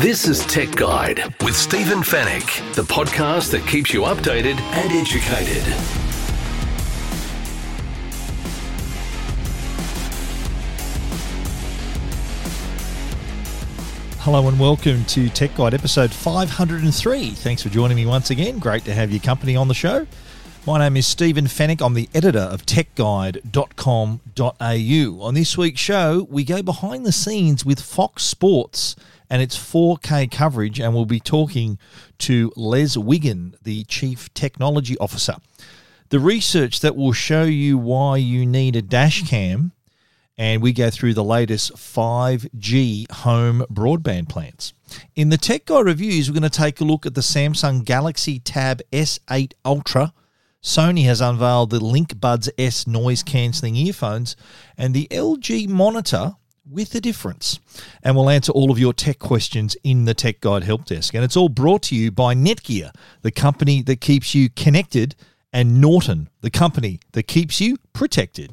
This is Tech Guide with Stephen Fenech, the podcast that keeps you updated and educated. Hello and welcome to Tech Guide episode 503. Thanks for joining me once again. Great to have your company on the show. My name is Stephen Fenech. I'm the editor of techguide.com.au. On this week's show, we go behind the scenes with Fox Sports and its 4K coverage, and we'll be talking to Les Wigan, the Chief Technology Officer. The research that will show you why you need a dash cam, and we go through the latest 5G home broadband plans. In the Tech Guide reviews, we're going to take a look at the Samsung Galaxy Tab S8 Ultra Sony has unveiled the LinkBuds S noise cancelling earphones and the LG monitor with a difference. And we'll answer all of your tech questions in the Tech Guide Help Desk. And it's all brought to you by Netgear, the company that keeps you connected, and Norton, the company that keeps you protected.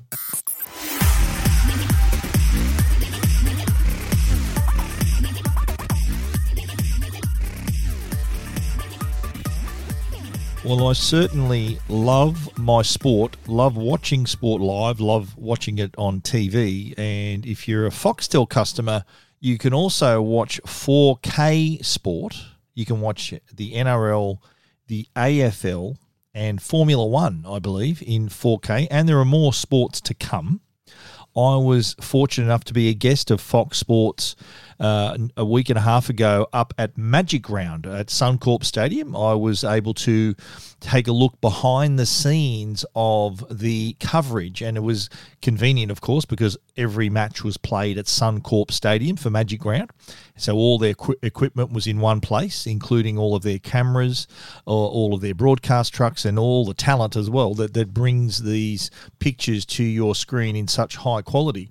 Well, I certainly love my sport, love watching sport live, love watching it on TV. And if you're a Foxtel customer, you can also watch 4K sport. You can watch the NRL, the AFL, and Formula One, I believe, in 4K. And there are more sports to come. I was fortunate enough to be a guest of Fox Sports uh, a week and a half ago up at Magic Round at Suncorp Stadium. I was able to take a look behind the scenes of the coverage, and it was convenient, of course, because every match was played at Suncorp Stadium for Magic Round. So all their qu- equipment was in one place, including all of their cameras, or all of their broadcast trucks, and all the talent as well that, that brings these pictures to your screen in such high quality.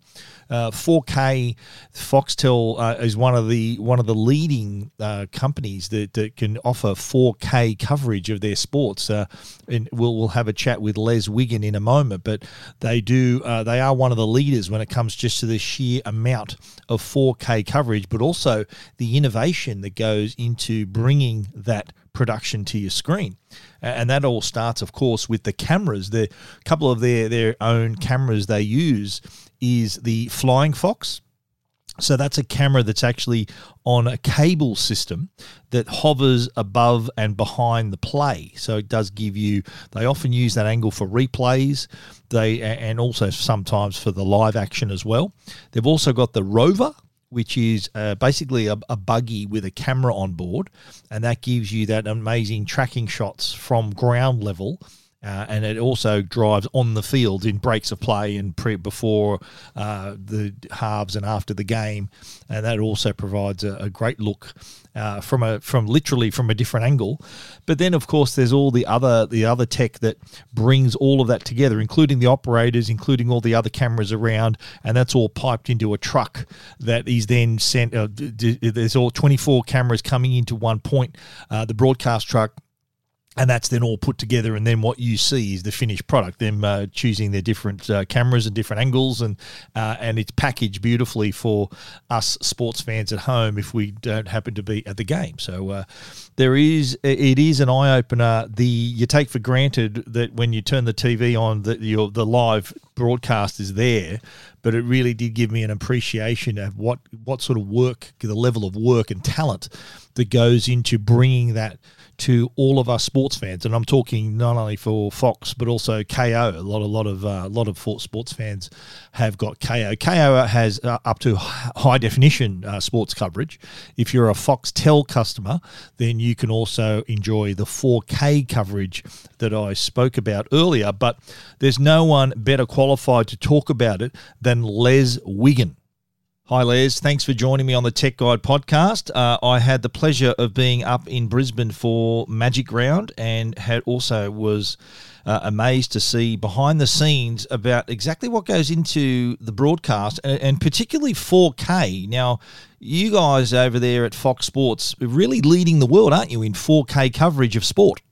Uh, 4K Foxtel uh, is one of the one of the leading uh, companies that, that can offer 4K coverage of their sports. Uh, and we'll we'll have a chat with Les Wigan in a moment, but they do uh, they are one of the leaders when it comes just to the sheer amount of 4K coverage, but also the innovation that goes into bringing that production to your screen. And that all starts, of course, with the cameras. The couple of their, their own cameras they use is the Flying Fox. So that's a camera that's actually on a cable system that hovers above and behind the play. So it does give you. They often use that angle for replays. They and also sometimes for the live action as well. They've also got the Rover, which is uh, basically a, a, buggy with a camera on board, and that gives you that amazing tracking shots from ground level uh, and it also drives on the field in breaks of play and pre- before uh, the halves and after the game, and that also provides a, a great look uh, from a from literally from a different angle. But then, of course, there's all the other the other tech that brings all of that together, including the operators, including all the other cameras around, and that's all piped into a truck that is then sent. Uh, there's all 24 cameras coming into one point. Uh, the broadcast truck and that's then all put together and then what you see is the finished product them uh, choosing their different uh, cameras and different angles and uh, and it's packaged beautifully for us sports fans at home if we don't happen to be at the game. So uh, there is it is an eye-opener. The you take for granted that when you turn the TV on that your the live broadcast is there but it really did give me an appreciation of what what sort of work the level of work and talent that goes into bringing that to all of us sports fans, and I'm talking not only for Fox but also Kayo. A lot, a lot of, uh, lot of sports fans have got Kayo. Kayo has uh, up to high definition uh, sports coverage. If you're a Foxtel customer, then you can also enjoy the 4K coverage that I spoke about earlier. But there's no one better qualified to talk about it than Les Wigan. Hi, Les. Thanks for joining me on the Tech Guide podcast. Uh, I had the pleasure of being up in Brisbane for Magic Round and had also was uh, amazed to see behind the scenes about exactly what goes into the broadcast and, and, particularly 4K. Now, you guys over there at Fox Sports are really leading the world, aren't you, in 4K coverage of sport?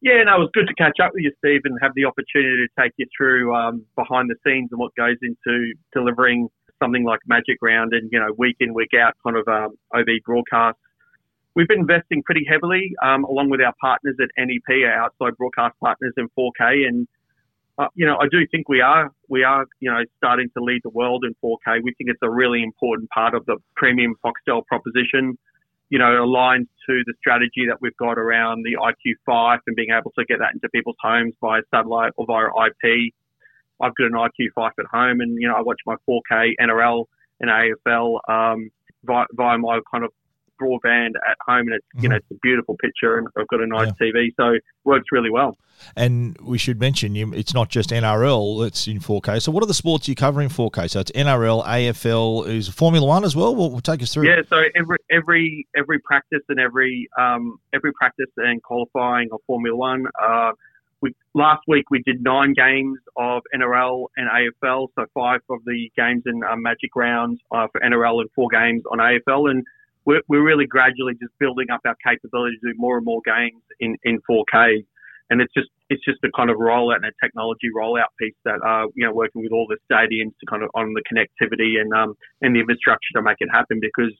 Yeah, no, it was good to catch up with you, Steve, and have the opportunity to take you through um, behind the scenes and what goes into delivering something like Magic Round and, you know, week in, week out kind of um, OB broadcasts we've been investing pretty heavily, um, along with our partners at NEP, our outside broadcast partners in 4K, and uh, you know, I do think we are we are you know starting to lead the world in 4K. We think it's a really important part of the premium Foxtel proposition. You know, aligns to the strategy that we've got around the iQ5 and being able to get that into people's homes via satellite or via IP. I've got an iQ5 at home, and you know, I watch my 4K NRL and AFL um, via, via my kind of broadband at home, and it's mm-hmm. you know it's a beautiful picture, and I've got a nice yeah. TV, so it works really well. And we should mention you, it's not just NRL it's in 4K. So what are the sports you cover in 4K? So it's NRL, AFL, is Formula One as well. We'll, we'll take us through. Yeah, so every every every practice and every um, every practice and qualifying of Formula One. Uh, we, last week we did nine games of NRL and AFL, so five of the games in uh, Magic Round uh, for NRL and four games on AFL, and we're, we're really gradually just building up our capability to do more and more games in, in 4K. And it's just it's just a kind of rollout and a technology rollout piece that uh, you know working with all the stadiums to kind of on the connectivity and um, and the infrastructure to make it happen because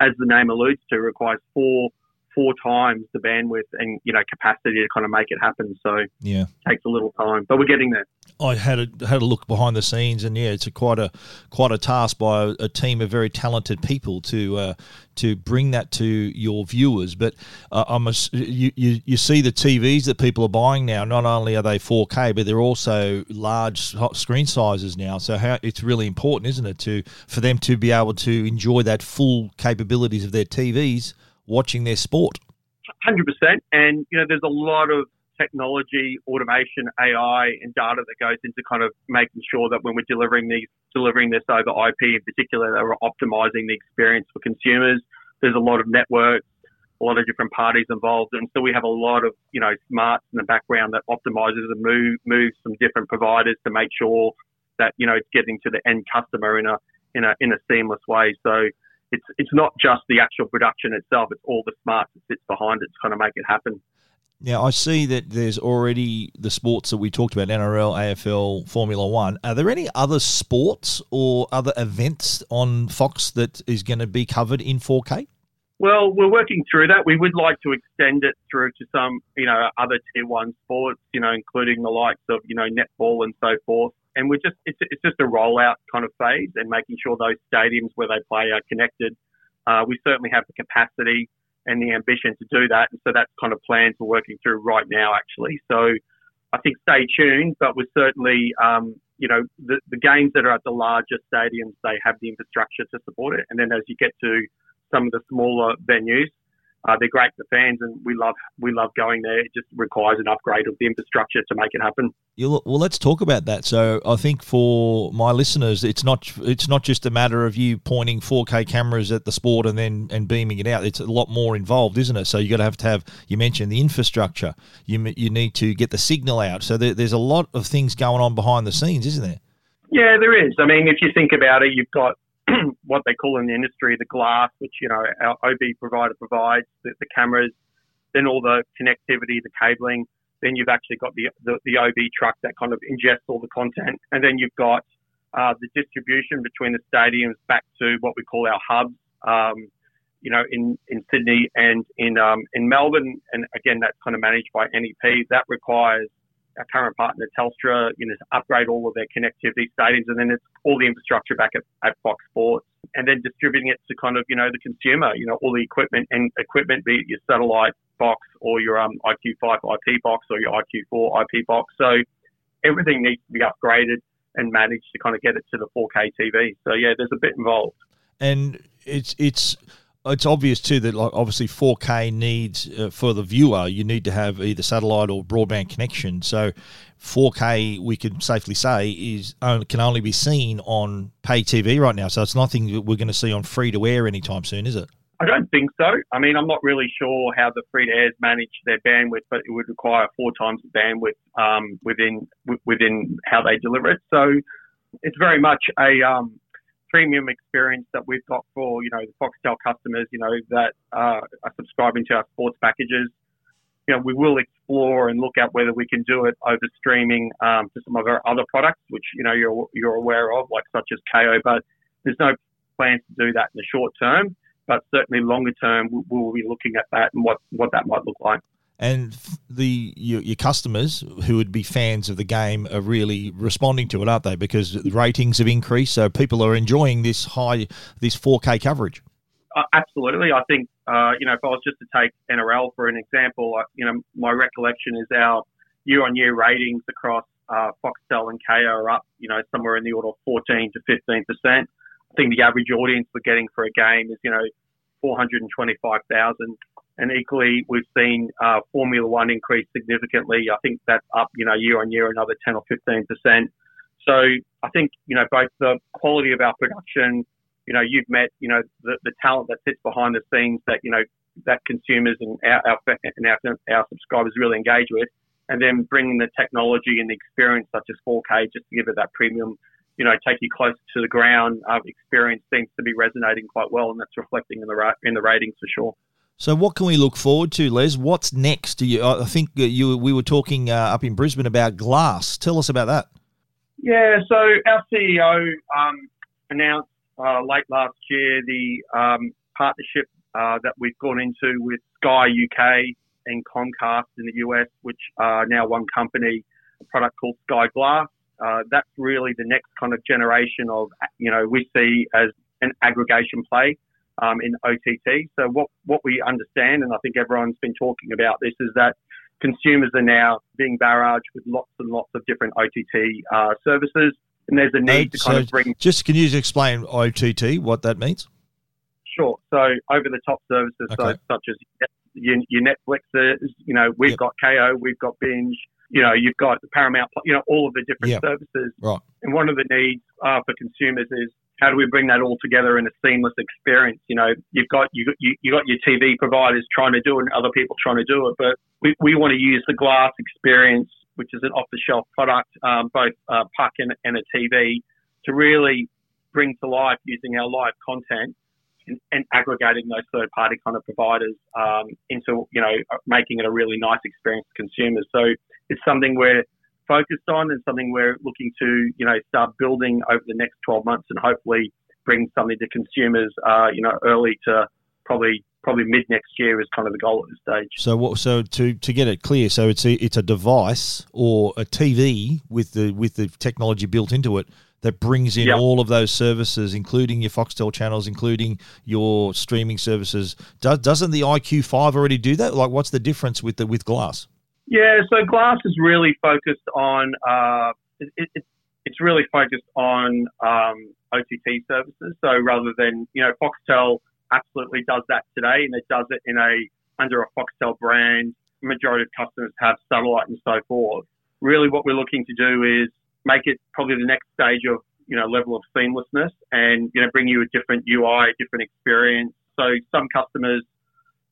as the name alludes to, requires four four times the bandwidth and you know capacity to kind of make it happen. So yeah, it takes a little time, but we're getting there. I had a had a look behind the scenes, and yeah, it's a quite a quite a task by a, a team of very talented people to uh, to bring that to your viewers. But uh, I'm a, you, you you see the TVs that people are buying now. Not only are they 4K, but they're also large screen sizes now. So how it's really important, isn't it, to for them to be able to enjoy that full capabilities of their TVs watching their sport. 100%. And, you know, there's a lot of technology, automation, AI, and data that goes into kind of making sure that when we're delivering these, delivering this over IP in particular, that we're optimizing the experience for consumers. There's a lot of networks, a lot of different parties involved, and so we have a lot of you know smarts in the background that optimizes and move moves some different providers to make sure that you know it's getting to the end customer in a in a in a seamless way. So it's it's not just the actual production itself; it's all the smarts that sits behind it to kind of make it happen. Now, I see that there's already the sports that we talked about NRL, AFL, Formula One. Are there any other sports or other events on Fox that is going to be covered in 4K? Well, we're working through that. We would like to extend it through to some, you know, other tier one sports, you know, including the likes of, you know, netball and so forth and we're just it's, it's just a rollout kind of phase and making sure those stadiums where they play are connected. Uh, we certainly have the capacity and the ambition to do that, and so that's kind of plans we're working through right now, actually. So I think stay tuned, but we're certainly um, you know the, the games that are at the larger stadiums they have the infrastructure to support it, and then as you get to some of the smaller venues, uh, they're great for fans, and we love we love going there. It just requires an upgrade of the infrastructure to make it happen. well, let's talk about that. So, I think for my listeners, it's not it's not just a matter of you pointing 4K cameras at the sport and then and beaming it out. It's a lot more involved, isn't it? So you got to have to have. You mentioned the infrastructure. You you need to get the signal out. So there, there's a lot of things going on behind the scenes, isn't there? Yeah, there is. I mean, if you think about it, you've got what they call in the industry the glass, which you know our OB provider provides, the, the cameras, then all the connectivity, the cabling. Then you've actually got the, the, the OB truck that kind of ingests all the content, and then you've got uh, the distribution between the stadiums back to what we call our hubs. Um, you know, in, in Sydney and in um, in Melbourne, and again, that's kind of managed by NEP. That requires our current partner Telstra, you know, to upgrade all of their connectivity stadiums, and then it's all the infrastructure back at, at Fox Sports, and then distributing it to kind of you know the consumer, you know, all the equipment and equipment, be it your satellite box or your um, iQ5 IP box or your iQ4 IP box. So everything needs to be upgraded and managed to kind of get it to the 4K TV. So yeah, there's a bit involved. And it's it's it's obvious too that like obviously 4K needs uh, for the viewer you need to have either satellite or broadband connection. So 4K we can safely say is can only be seen on pay TV right now. So it's nothing that we're going to see on free to air anytime soon, is it? I don't think so. I mean, I'm not really sure how the free to airs manage their bandwidth, but it would require four times the bandwidth um, within within how they deliver it. So it's very much a um, premium experience that we've got for you know the Foxtel customers, you know that uh, are subscribing to our sports packages. You know, we will explore and look at whether we can do it over streaming um, to some of our other products, which you know you're you're aware of, like such as Kayo. But there's no plans to do that in the short term. but certainly longer term, we'll be looking at that and what, what that might look like. And the your, your, customers who would be fans of the game are really responding to it, aren't they? Because ratings have increased, so people are enjoying this high, this 4K coverage. Uh, absolutely, I think uh, you know if I was just to take NRL for an example, uh, you know my recollection is our year-on-year ratings across uh, Foxtel and Kayo are up, you know, somewhere in the order of 14 to 15 percent. I think the average audience we're getting for a game is, you know, 425,000. And equally, we've seen uh, Formula One increase significantly. I think that's up, you know, year on year, another 10 or 15 percent. So I think, you know, both the quality of our production, you know, you've met, you know, the, the talent that sits behind the scenes that, you know, that consumers and our, our, and our, our subscribers really engage with and then bringing the technology and the experience such as 4K just to give it that premium, you know, take you closer to the ground uh, experience seems to be resonating quite well, and that's reflecting in the ra- in the ratings for sure. So, what can we look forward to, Les? What's next? Do you? I think you we were talking uh, up in Brisbane about glass. Tell us about that. Yeah, so our CEO um, announced uh, late last year the um, partnership uh, that we've gone into with Sky UK and Comcast in the US, which are now one company, a product called Sky Glass. Uh, that's really the next kind of generation of, you know, we see as an aggregation play um, in OTT. So what, what we understand, and I think everyone's been talking about this, is that consumers are now being barraged with lots and lots of different OTT uh, services. And there's a need to kind of bring. Just can you explain OTT, what that means? Sure. So over the top services, okay. so, such as your, your Netflixes, you know, we've yep. got Kayo, we've got Binge, you know, you've got Paramount, you know, all of the different yep. services. Right. And one of the needs uh, for consumers is how do we bring that all together in a seamless experience? You know, you've got you, you, got your TV providers trying to do it and other people trying to do it, but we, we want to use the glass experience, which is an off-the-shelf product, um, both puck and, and a TV, to really bring to life using our live content and, and aggregating those third party kind of providers um, into, you know, making it a really nice experience for consumers. So it's something we're focused on and something we're looking to, you know, start building over the next 12 months and hopefully bring something to consumers, uh, you know, early to probably probably mid next year is kind of the goal at this stage. So what? So to, to get it clear, so it's a it's a device or a TV with the with the technology built into it that brings in yep. all of those services, including your Foxtel channels, including your streaming services. Does, doesn't the iQ5 already do that? Like, what's the difference with the with Glass? Yeah, so Glass is really focused on uh, it, it, it's really focused on um, OTT services. So rather than you know Foxtel absolutely does that today, and it does it in a under a Foxtel brand. Majority of customers have satellite and so forth. Really, what we're looking to do is make it probably the next stage of you know level of seamlessness and you know bring you a different UI, different experience. So some customers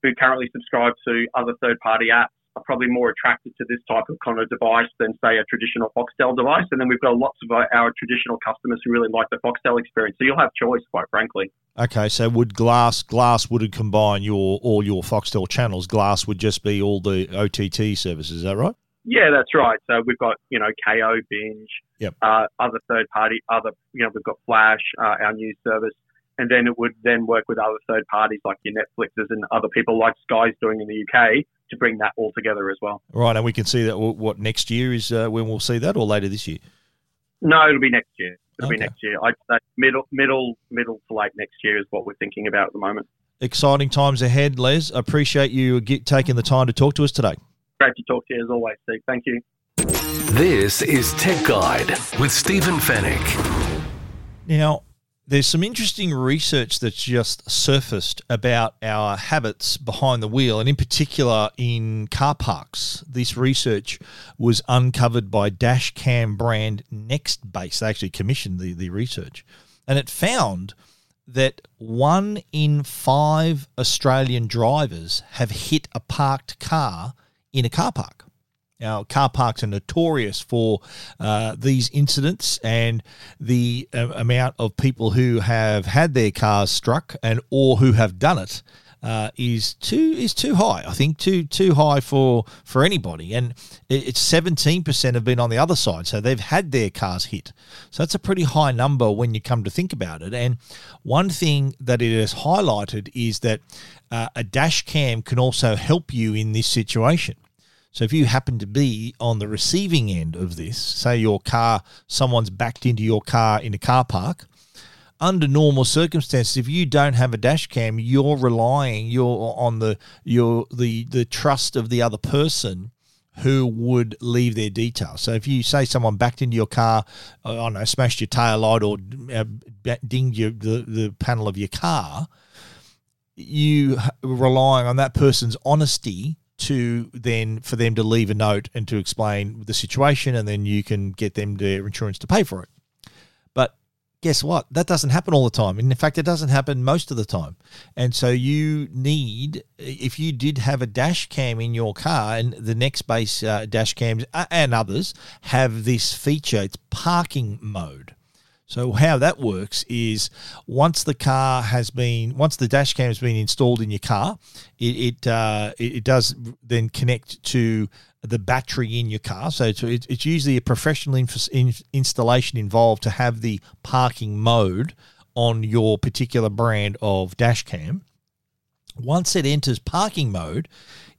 who currently subscribe to other third party apps are probably more attracted to this type of kind of device than say a traditional Foxtel device. And then we've got lots of our, our traditional customers who really like the Foxtel experience. So you'll have choice, quite frankly. Okay, so would Glass Glass would it combine your all your Foxtel channels? Glass would just be all the OTT services. Is that right? Yeah, that's right. So we've got you know Kayo Binge, yep. uh, other third party, other you know we've got Flash, uh, our news service, and then it would then work with other third parties like your Netflixes and other people like Sky's doing in the UK to bring that all together as well. Right, and we can see that. What next year is uh, when we'll see that, or later this year? No, it'll be next year. It'll okay. be next year. I'd say middle, middle, middle to late next year is what we're thinking about at the moment. Exciting times ahead, Les. Appreciate you taking the time to talk to us today. Great to talk to you as always, Steve. Thank you. This is Tech Guide with Stephen Fenech. Now, there's some interesting research that's just surfaced about our habits behind the wheel, and in particular in car parks. This research was uncovered by dash cam brand Nextbase. They actually commissioned the, the research, and it found that one in five Australian drivers have hit a parked car in a car park. Now, car parks are notorious for uh, these incidents and the uh, amount of people who have had their cars struck and or who have done it. uh, is too is too high. I think too too high for for anybody, and it's seventeen percent have been on the other side, so they've had their cars hit. So that's a pretty high number when you come to think about it. And one thing that it has highlighted is that uh, a dash cam can also help you in this situation. So if you happen to be on the receiving end of this, say your car, someone's backed into your car in a car park, under normal circumstances, if you don't have a dash cam, you're relying you're on the your the the trust of the other person who would leave their details. So if you say someone backed into your car, I don't know, smashed your tail light or uh, dinged your, the, the panel of your car, you relying on that person's honesty to then for them to leave a note and to explain the situation, and then you can get them their insurance to pay for it. But guess what? That doesn't happen all the time. And in fact, it doesn't happen most of the time. And so you need, if you did have a dash cam in your car, and the Nextbase uh, dash cams uh, and others have this feature, it's parking mode. So how that works is once the car has been, once the dash cam has been installed in your car, it it, uh, it, does then connect to the battery in your car. So it's, it's usually a professional inf- in, installation involved to have the parking mode on your particular brand of dash cam. Once it enters parking mode,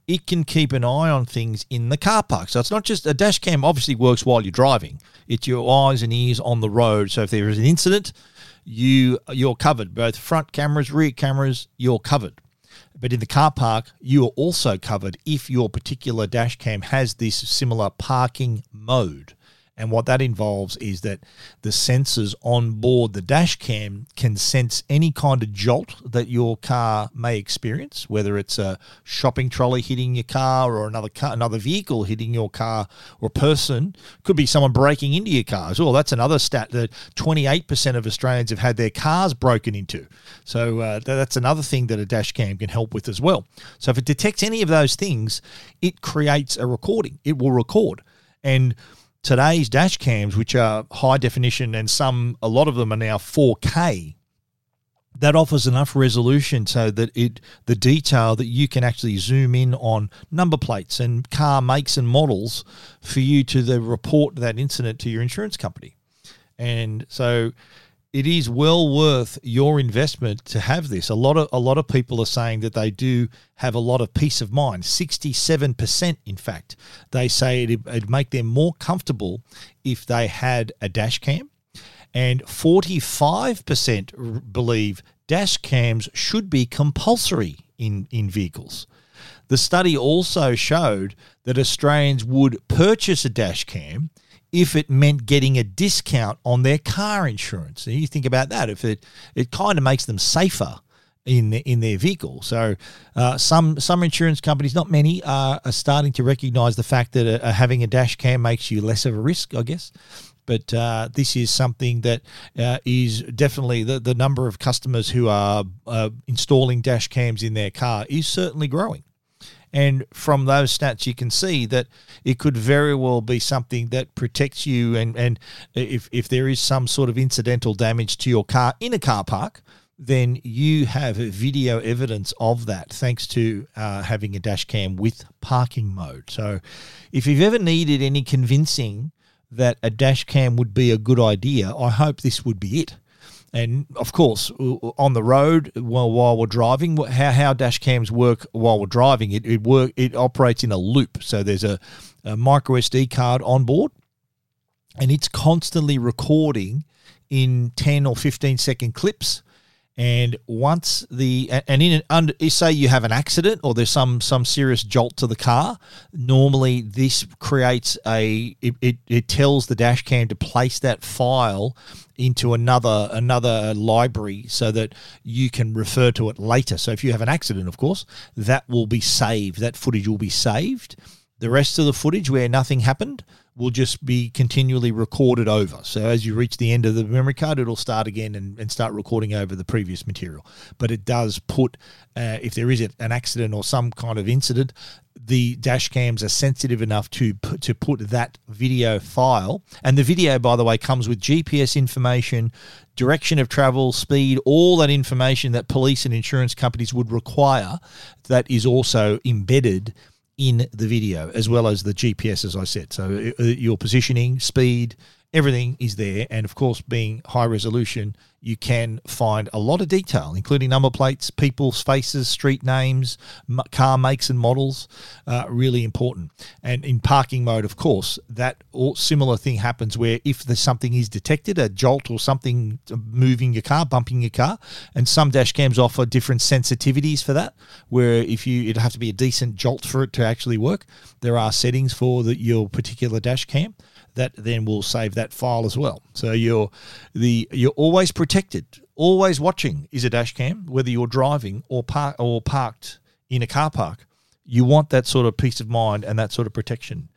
it can keep an eye on things in the car park. So it's not just a dash cam obviously works while you're driving. It's your eyes and ears on the road. So if there is an incident, you you're covered. Both front cameras, rear cameras, you're covered. But in the car park, you are also covered if your particular dash cam has this similar parking mode. And what that involves is that the sensors on board the dash cam can sense any kind of jolt that your car may experience, whether it's a shopping trolley hitting your car or another car, another vehicle hitting your car or a person. Could be someone breaking into your car as well. That's another stat that 28% of Australians have had their cars broken into. So uh, that's another thing that a dash cam can help with as well. So if it detects any of those things, it creates a recording. It will record. And today's dash cams, which are high definition and some, a lot of them are now 4K, that offers enough resolution so that it the detail that you can actually zoom in on number plates and car makes and models for you to the report that incident to your insurance company. And so it is well worth your investment to have this. A lot of a lot of people are saying that they do have a lot of peace of mind. Sixty-seven percent, in fact, they say it'd, it'd make them more comfortable if they had a dash cam, and forty-five percent believe dash cams should be compulsory in in vehicles. The study also showed that Australians would purchase a dash cam if it meant getting a discount on their car insurance. And you think about that, if it it kind of makes them safer in in their vehicle. So uh, some some insurance companies, not many, are, are starting to recognise the fact that uh, having a dash cam makes you less of a risk, I guess. But uh, this is something that uh, is definitely the, the number of customers who are uh, installing dash cams in their car is certainly growing. And from those stats, you can see that it could very well be something that protects you. And, and if, if there is some sort of incidental damage to your car in a car park, then you have video evidence of that thanks to uh, having a dash cam with parking mode. So if you've ever needed any convincing that a dash cam would be a good idea, I hope this would be it. And of course, uh, uh, on the road while, while we're driving, how, how dash cams work while we're driving, it, it work it operates in a loop. So there's a, a micro SD card on board, and it's constantly recording in 10 or 15 second clips and once the and in under say you have an accident or there's some some serious jolt to the car, normally this creates a it, it, it tells the dash cam to place that file into another another library so that you can refer to it later. So if you have an accident, of course, that will be saved. That footage will be saved. The rest of the footage where nothing happened will just be continually recorded over. So as you reach the end of the memory card, it'll start again and, and start recording over the previous material. But it does put, uh, if there is an accident or some kind of incident, the dash cams are sensitive enough to put, to put that video file. And the video, by the way, comes with GPS information, direction of travel, speed, all that information that police and insurance companies would require. That is also embedded in the video, as well as the GPS, as I said. So uh, your positioning, speed, everything is there. And of course, being high resolution, you can find a lot of detail, including number plates, people's faces, street names, car makes and models. Uh, really important. And in parking mode, of course, that or similar thing happens where if there's something is detected, a jolt or something moving your car, bumping your car, and some dash cams offer different sensitivities for that. Where if you, it'd have to be a decent jolt for it to actually work. There are settings for the, your particular dash cam that then will save that file as well. So you're the you're always protected, always watching is a dash cam, whether you're driving or park or parked in a car park. You want that sort of peace of mind and that sort of protection.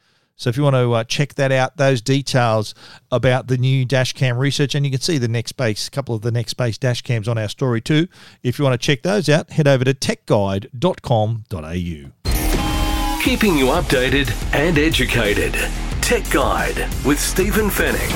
So if you want to uh, check that out, those details about the new dash cam research, and you can see the Nextbase, a couple of the Nextbase dash cams on our story too. If you want to check those out, head over to techguide.com.au. Keeping you updated and educated. Tech Guide with Stephen Fenech.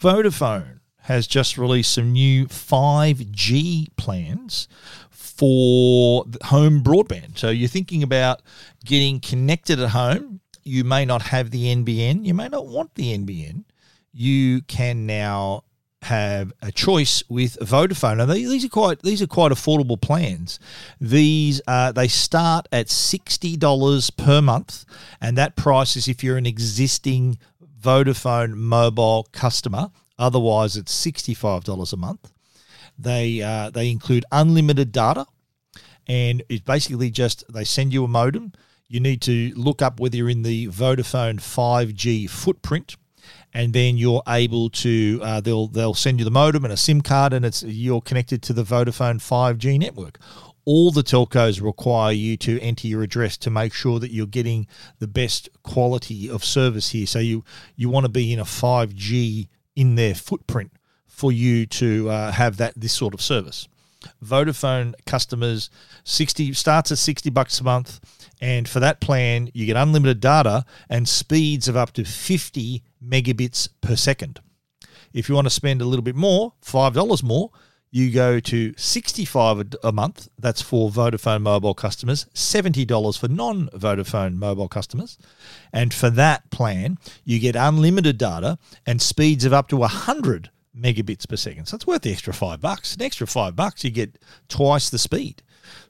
Vodafone has just released some new 5G plans for home broadband. So you're thinking about getting connected at home. You may not have the NBN, you may not want the NBN. You can now have a choice with Vodafone. And these are quite these are quite affordable plans. These uh, they start at sixty dollars per month, and that price is if you're an existing Vodafone mobile customer. Otherwise, it's sixty five dollars a month. They uh, they include unlimited data, and it's basically just they send you a modem. You need to look up whether you're in the Vodafone 5G footprint and then you're able to uh, they'll they'll send you the modem and a SIM card, and it's you're connected to the Vodafone 5G network. All the telcos require you to enter your address to make sure that you're getting the best quality of service here. So you you want to be in a 5G in their footprint for you to uh, have that this sort of service. Vodafone customers 60 starts at 60 bucks a month and for that plan you get unlimited data and speeds of up to 50 megabits per second. If you want to spend a little bit more, $5 more, you go to 65 a month. That's for Vodafone mobile customers, $70 for non Vodafone mobile customers. And for that plan, you get unlimited data and speeds of up to 100 megabits per second. So it's worth the extra five bucks. An extra five bucks, you get twice the speed.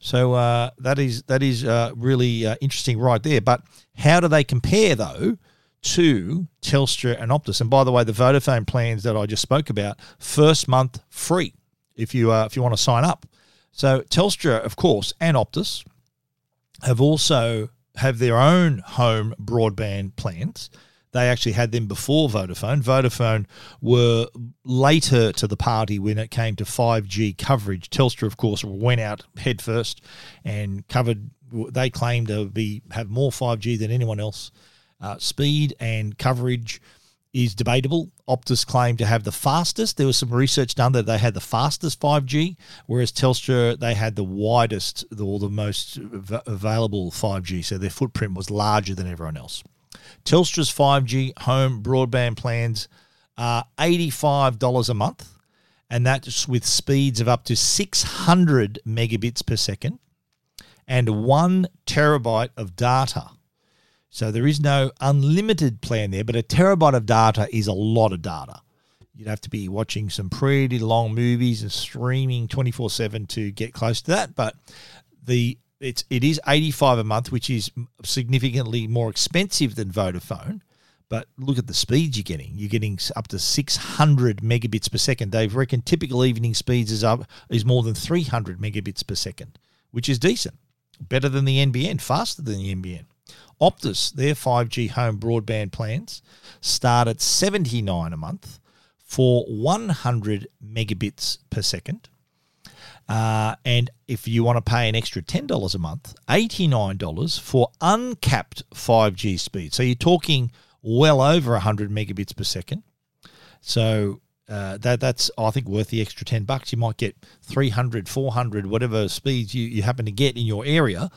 So uh, that is that is uh, really uh, interesting right there. But how do they compare though to Telstra and Optus? And by the way, the Vodafone plans that I just spoke about, first month free if you uh, if you want to sign up. So Telstra, of course, and Optus have also have their own home broadband plans. They actually had them before Vodafone. Vodafone were later to the party when it came to 5G coverage. Telstra, of course, went out headfirst and covered. They claimed to be have more 5G than anyone else. Uh, speed and coverage is debatable. Optus claimed to have the fastest. There was some research done that they had the fastest 5G, whereas Telstra they had the widest or the most available 5G. So their footprint was larger than everyone else. Telstra's 5G home broadband plans are $85 a month, and that's with speeds of up to 600 megabits per second and one terabyte of data. So there is no unlimited plan there, but a terabyte of data is a lot of data. You'd have to be watching some pretty long movies and streaming 24 7 to get close to that. But the it's it is 85 a month, which is significantly more expensive than Vodafone. But look at the speeds you're getting. You're getting up to 600 megabits per second. They've reckoned typical evening speeds is up is more than 300 megabits per second, which is decent, better than the NBN, faster than the NBN. Optus, their 5G home broadband plans start at 79 a month for 100 megabits per second Uh, and if you want to pay an extra $10 a month, $89 for uncapped 5G speed. So you're talking well over 100 megabits per second. So uh, that that's I think worth the extra 10 bucks. You might get 300, 400, whatever speeds you, you happen to get in your area,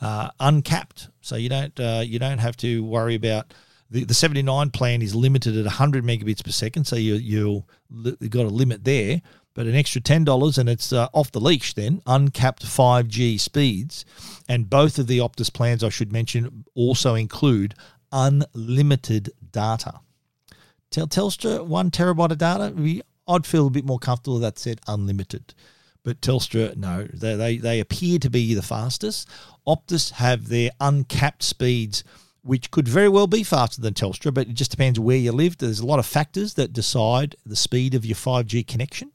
uh, uncapped. So you don't uh, you don't have to worry about the, the 79 plan is limited at 100 megabits per second. So you you you've got a limit there but an extra $10 and it's uh, off the leash then, uncapped 5G speeds. And both of the Optus plans, I should mention, also include unlimited data. Telstra, one terabyte of data, I'd feel a bit more comfortable that said unlimited. But Telstra, no, they, they, they appear to be the fastest. Optus have their uncapped speeds which could very well be faster than Telstra, but it just depends where you live. There's a lot of factors that decide the speed of your 5G connection.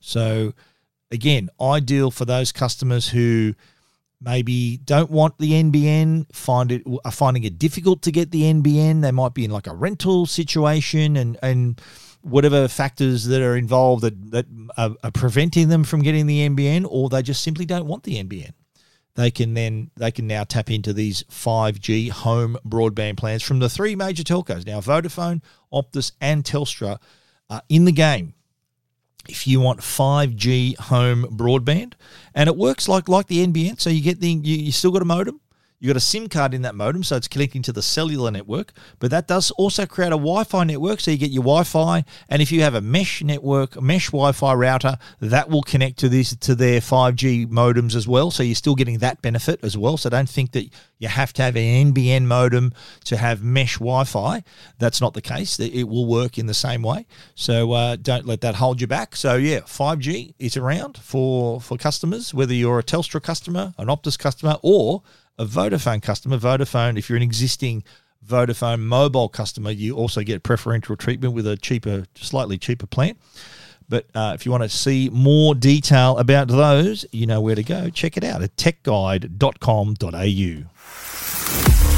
So, again, ideal for those customers who maybe don't want the NBN, find it are finding it difficult to get the NBN. They might be in like a rental situation and and whatever factors that are involved that, that are, are preventing them from getting the NBN, or they just simply don't want the NBN. They can then they can now tap into these 5G home broadband plans from the three major telcos. Now Vodafone, Optus, and Telstra are in the game if you want 5G home broadband, and it works like like the NBN. So you get the you, you still got a modem, you got a SIM card in that modem, so it's connecting to the cellular network. But that does also create a Wi-Fi network, so you get your Wi-Fi. And if you have a mesh network, a mesh Wi-Fi router, that will connect to this to their 5G modems as well. So you're still getting that benefit as well. So don't think that you have to have an NBN modem to have mesh Wi-Fi. That's not the case. It will work in the same way. So uh, don't let that hold you back. So yeah, 5G is around for for customers, whether you're a Telstra customer, an Optus customer, or a Vodafone customer, Vodafone, if you're an existing Vodafone mobile customer, you also get preferential treatment with a cheaper, slightly cheaper plan. But uh, if you want to see more detail about those, you know where to go. Check it out at techguide.com.au.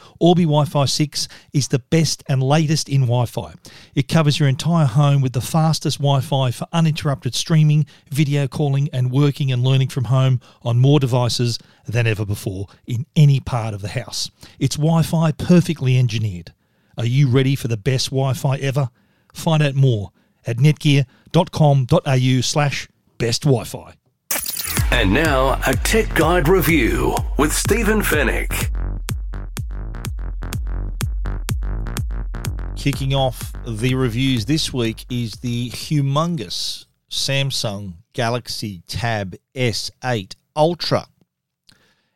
Orbi Wi Fi 6 is the best and latest in Wi Fi. It covers your entire home with the fastest Wi Fi for uninterrupted streaming, video calling, and working and learning from home on more devices than ever before in any part of the house. It's Wi Fi perfectly engineered. Are you ready for the best Wi Fi ever? Find out more at netgear.com.au slash best Wi Fi. And now, a Tech Guide review with Stephen Fenech. Kicking off the reviews this week is the humongous Samsung Galaxy Tab S8 Ultra.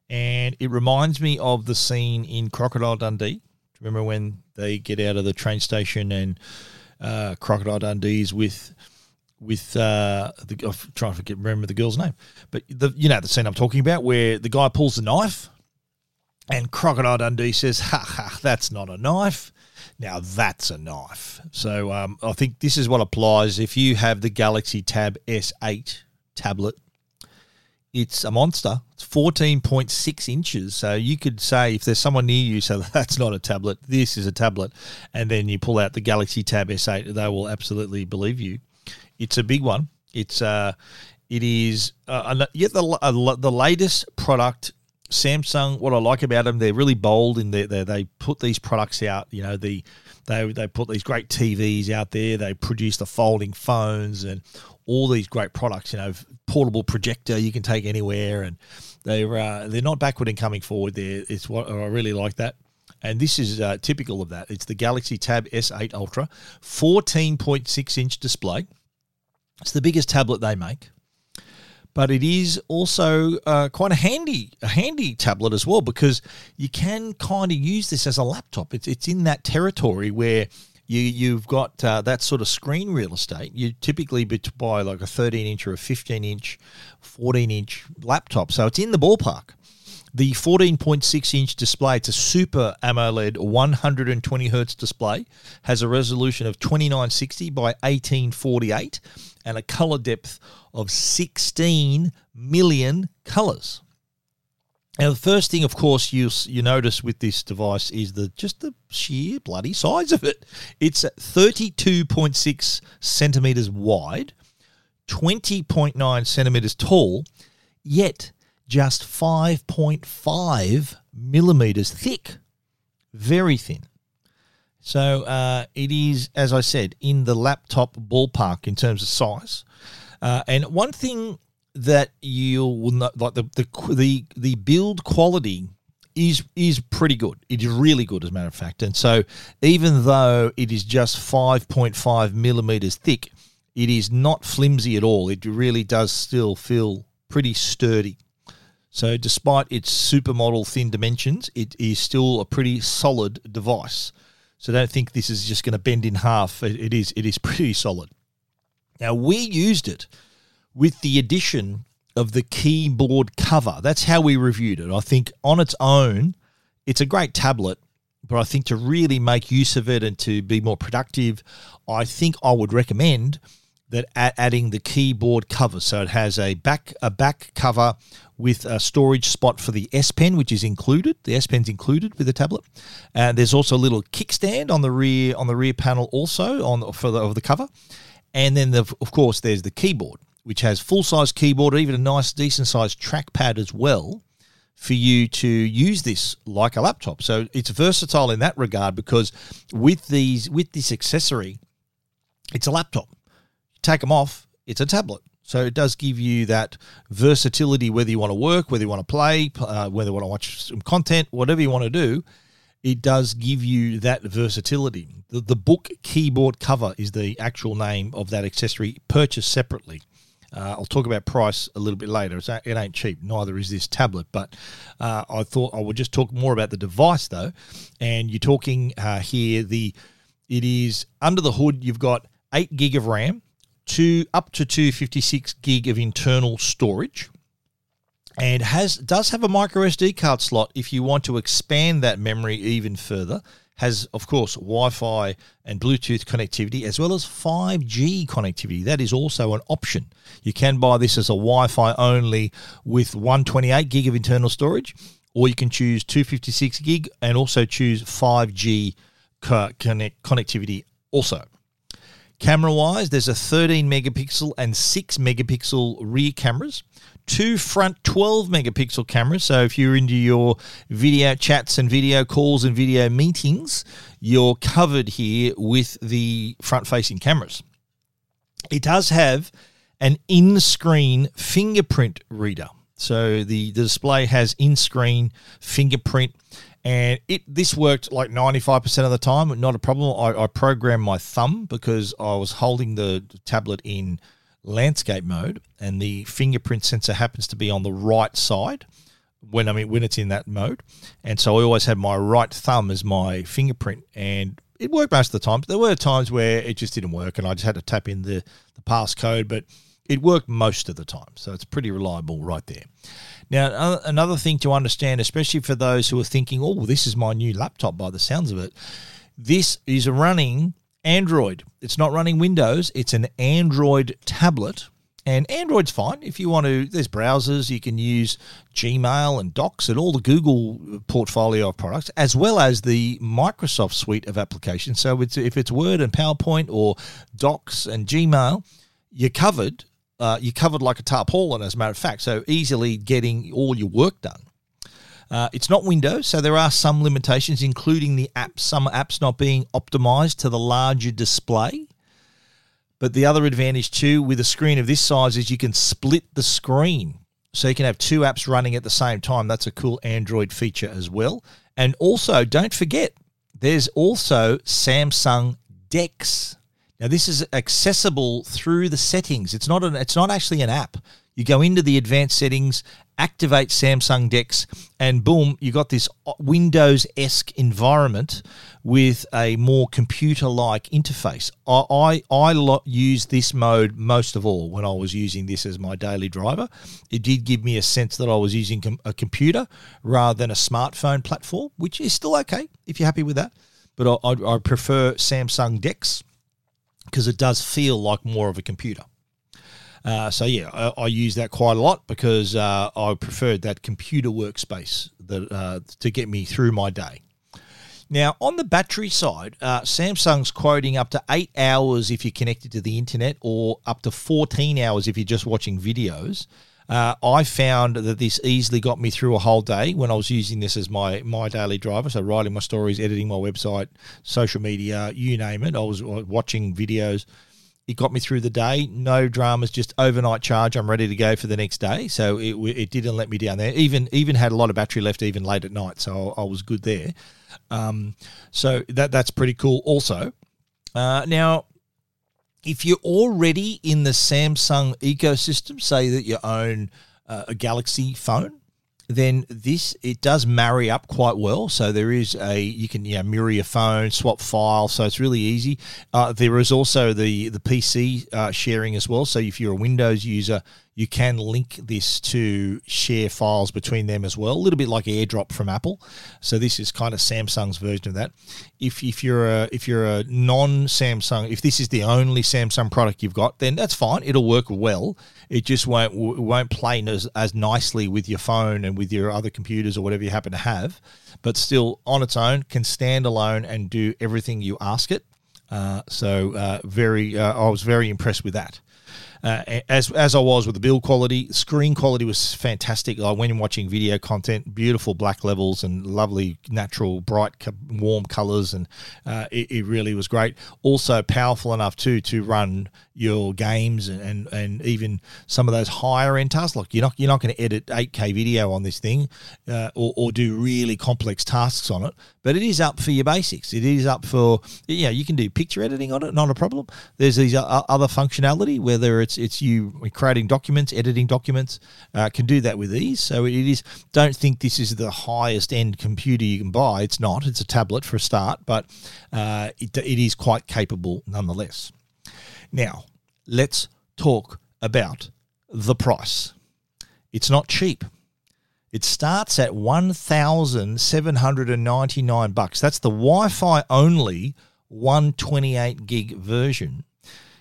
And it reminds me of the scene in Crocodile Dundee. Remember when they get out of the train station and uh, Crocodile Dundee's with with uh, the I'm trying to forget remember the girl's name, but the you know the scene I'm talking about where the guy pulls the knife and Crocodile Dundee says, "Ha ha, that's not a knife." Now that's a knife. So um, I think this is what applies if you have the Galaxy Tab S8 tablet. It's a monster. It's 14.6 inches. So you could say if there's someone near you, so that's not a tablet, this is a tablet, and then you pull out the Galaxy Tab S8, they will absolutely believe you. It's a big one. It's uh, it is uh, yet the uh, the latest product Samsung, what I like about them, they're really bold in their, they put these products out. You know, the they they put these great TVs out there. They produce the folding phones and all these great products. You know, portable projector you can take anywhere, and they're uh, they're not backward in coming forward. There, it's what I really like that. And this is uh, typical of that. It's the Galaxy Tab S8 Ultra, 14.6 inch display. It's the biggest tablet they make but it is also uh, quite a handy a handy tablet as well because you can kind of use this as a laptop. It's it's in that territory where you you've got uh, that sort of screen real estate. You typically buy like a 13 inch or a 15 inch, 14 inch laptop, so it's in the ballpark. The 14.6 inch display, it's a super AMOLED 120 hertz display, has a resolution of 2960 by 1848 and a color depth of 16 million colors. Now, the first thing, of course, you you notice with this device is the just the sheer bloody size of it. It's 32.6 centimeters wide, 20.9 centimeters tall, yet just 5.5 millimeters thick. Very thin. So uh, it is, as I said, in the laptop ballpark in terms of size. Uh, and one thing that you will not like the, the the the build quality is is pretty good. It is really good, as a matter of fact. And so, even though it is just five point five millimeters thick, it is not flimsy at all. It really does still feel pretty sturdy. So, despite its supermodel thin dimensions, it is still a pretty solid device. So, don't think this is just going to bend in half. It, it is. It is pretty solid. Now, we used it with the addition of the keyboard cover. That's how we reviewed it. I think on its own, it's a great tablet, but I think to really make use of it and to be more productive, I think I would recommend that adding the keyboard cover. So it has a back a back cover with a storage spot for the S Pen, which is included. The S Pen's included with the tablet, and there's also a little kickstand on the rear on the rear panel also on for the of the cover, and then the, of course there's the keyboard, which has full size keyboard, even a nice decent sized trackpad as well. For you to use this like a laptop, so it's versatile in that regard because with these with this accessory, it's a laptop take them off, it's a tablet. So it does give you that versatility, whether you want to work, whether you want to play, uh, whether you want to watch some content, whatever you want to do. It does give you that versatility. The, the book keyboard cover is the actual name of that accessory, purchased separately. Uh, I'll talk about price a little bit later. It's, it ain't cheap. Neither is this tablet. But uh, I thought I would just talk more about the device though. And you're talking uh, here the it is under the hood. You've got eight gig of RAM, to up to 256 gig of internal storage and has does have a micro SD card slot if you want to expand that memory even further. Has of course Wi-Fi and Bluetooth connectivity as well as 5G connectivity. That is also an option. You can buy this as a Wi-Fi only with 128 gig of internal storage, or you can choose 256 gig and also choose 5G connect connectivity also. Camera wise, there's a 13 megapixel and 6 megapixel rear cameras, two front 12 megapixel cameras. So if you're into your video chats and video calls and video meetings, you're covered here with the front facing cameras. It does have an in screen fingerprint reader. So the, the display has in screen fingerprint and it this worked like 95% of the time not a problem. I, I, programmed my thumb because i was holding the tablet in landscape mode and the fingerprint sensor happens to be on the right side when i mean when it's in that mode. And so i always had my right thumb as my fingerprint and it worked most of the time. But there were times where it just didn't work and i just had to tap in the, the passcode but it worked most of the time. So it's pretty reliable right there now, another thing to understand, especially for those who are thinking, oh, this is my new laptop by the sounds of it, this is running Android. It's not running Windows, it's an Android tablet. And Android's fine if you want to. There's browsers, you can use Gmail and Docs and all the Google portfolio of products, as well as the Microsoft suite of applications. So it's, if it's Word and PowerPoint or Docs and Gmail, you're covered uh, you're covered like a tarpaulin, as a matter of fact. So easily getting all your work done. Uh, it's not Windows, so there are some limitations, including the apps, some apps not being optimized to the larger display. But the other advantage too with a screen of this size is you can split the screen. So you can have two apps running at the same time. That's a cool Android feature as well. And also, don't forget, there's also Samsung DeX now this is accessible through the settings. It's not an it's not actually an app. You go into the advanced settings, activate Samsung DeX, and boom, you got this Windows esque environment with a more computer like interface. I, I, I lo- use this mode most of all when I was using this as my daily driver. It did give me a sense that I was using com- a computer rather than a smartphone platform, which is still okay if you're happy with that. But I, I, I prefer Samsung DeX because it does feel like more of a computer. Uh, so yeah, I, I, use that quite a lot because uh, I preferred that computer workspace that uh, to get me through my day. Now, on the battery side, uh, Samsung's quoting up to eight hours if you're connected to the internet, or up to 14 hours if you're just watching videos. Uh, I found that this easily got me through a whole day when I was using this as my my daily driver. So writing my stories, editing my website, social media, you name it. I was watching videos it got me through the day. No dramas, just overnight charge. I'm ready to go for the next day. So it, it didn't let me down there. Even even had a lot of battery left even late at night, so I, I was good there. Um, so that that's pretty cool. Also, uh, now if you're already in the Samsung ecosystem, say that you own uh, a Galaxy phone, then this it does marry up quite well. So there is a you can mirror your phone, swap files, so it's really easy. Uh, there is also the the PC uh, sharing as well. So if you're a Windows user, you can link this to share files between them as well, a little bit like AirDrop from Apple. So this is kind of Samsung's version of that. If, if you're a if you're a non Samsung, if this is the only Samsung product you've got, then that's fine. It'll work well. It just won't won't play as, as nicely with your phone and with your other computers or whatever you happen to have. But still, on its own, can stand alone and do everything you ask it. Uh, so uh, very, uh, I was very impressed with that. Uh, as as I was with the build quality, screen quality was fantastic. I went in watching video content, beautiful black levels and lovely natural bright warm colors, and uh, it, it, really was great. Also powerful enough too to run your games and, and, and even some of those higher end tasks. Like you're not you're not going to edit 8K video on this thing uh, or, or do really complex tasks on it, but it is up for your basics. It is up for yeah you can do picture editing on it, not a problem. There's these other functionality whether it's it's you creating documents, editing documents, uh, can do that with ease. So it is. Don't think this is the highest end computer you can buy. It's not. It's a tablet for a start, but uh, it, it is quite capable nonetheless. Now, let's talk about the price. It's not cheap. It starts at 1799 bucks. That's the Wi-Fi only 128 gig version.